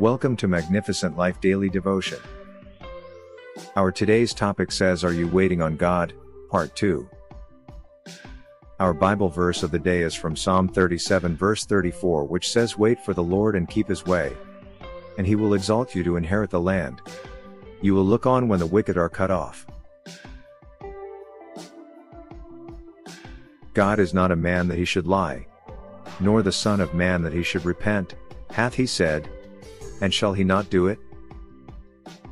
Welcome to Magnificent Life Daily Devotion. Our today's topic says, Are you waiting on God? Part 2. Our Bible verse of the day is from Psalm 37, verse 34, which says, Wait for the Lord and keep his way, and he will exalt you to inherit the land. You will look on when the wicked are cut off. God is not a man that he should lie, nor the Son of Man that he should repent. Hath he said, and shall he not do it?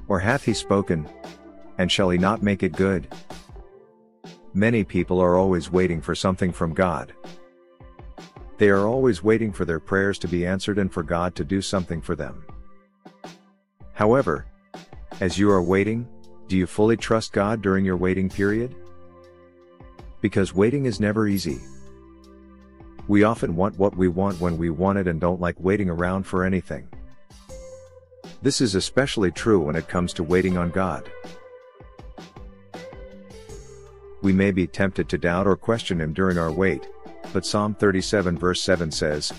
Or hath he spoken, and shall he not make it good? Many people are always waiting for something from God. They are always waiting for their prayers to be answered and for God to do something for them. However, as you are waiting, do you fully trust God during your waiting period? Because waiting is never easy. We often want what we want when we want it and don't like waiting around for anything. This is especially true when it comes to waiting on God. We may be tempted to doubt or question Him during our wait, but Psalm 37 verse 7 says,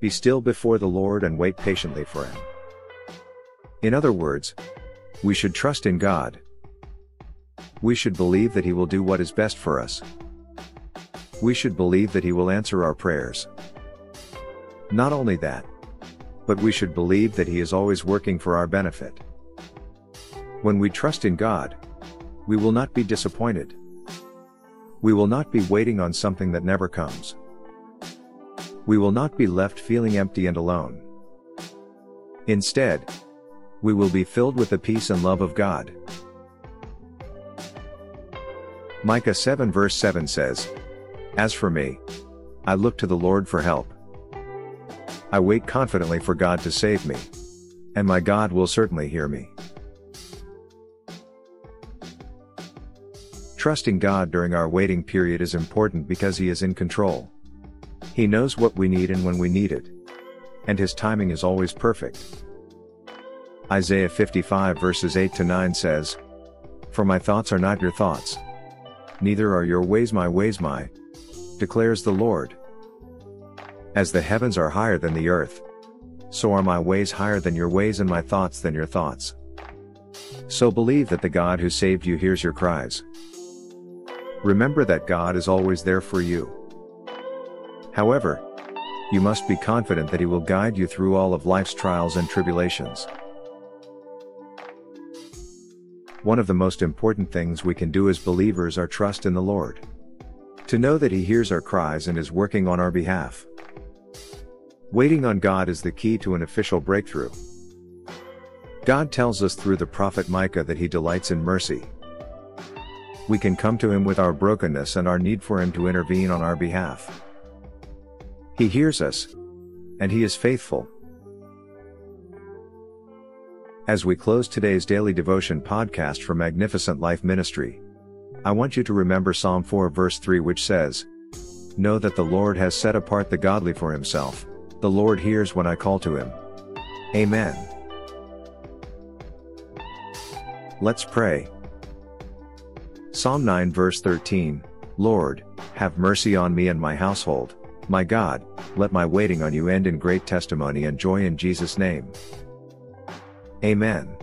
Be still before the Lord and wait patiently for Him. In other words, we should trust in God. We should believe that He will do what is best for us. We should believe that He will answer our prayers. Not only that, but we should believe that He is always working for our benefit. When we trust in God, we will not be disappointed. We will not be waiting on something that never comes. We will not be left feeling empty and alone. Instead, we will be filled with the peace and love of God. Micah 7 verse 7 says, As for me, I look to the Lord for help. I wait confidently for God to save me. And my God will certainly hear me. Trusting God during our waiting period is important because He is in control. He knows what we need and when we need it. And His timing is always perfect. Isaiah 55 verses 8 to 9 says, For my thoughts are not your thoughts. Neither are your ways my ways my, declares the Lord. As the heavens are higher than the earth, so are my ways higher than your ways and my thoughts than your thoughts. So believe that the God who saved you hears your cries. Remember that God is always there for you. However, you must be confident that He will guide you through all of life's trials and tribulations. One of the most important things we can do as believers are trust in the Lord. To know that He hears our cries and is working on our behalf. Waiting on God is the key to an official breakthrough. God tells us through the prophet Micah that he delights in mercy. We can come to him with our brokenness and our need for him to intervene on our behalf. He hears us. And he is faithful. As we close today's daily devotion podcast for Magnificent Life Ministry, I want you to remember Psalm 4 verse 3 which says, Know that the Lord has set apart the godly for himself. The Lord hears when I call to him. Amen. Let's pray. Psalm 9 verse 13, Lord, have mercy on me and my household. My God, let my waiting on you end in great testimony and joy in Jesus' name. Amen.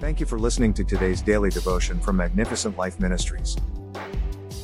Thank you for listening to today's daily devotion from Magnificent Life Ministries.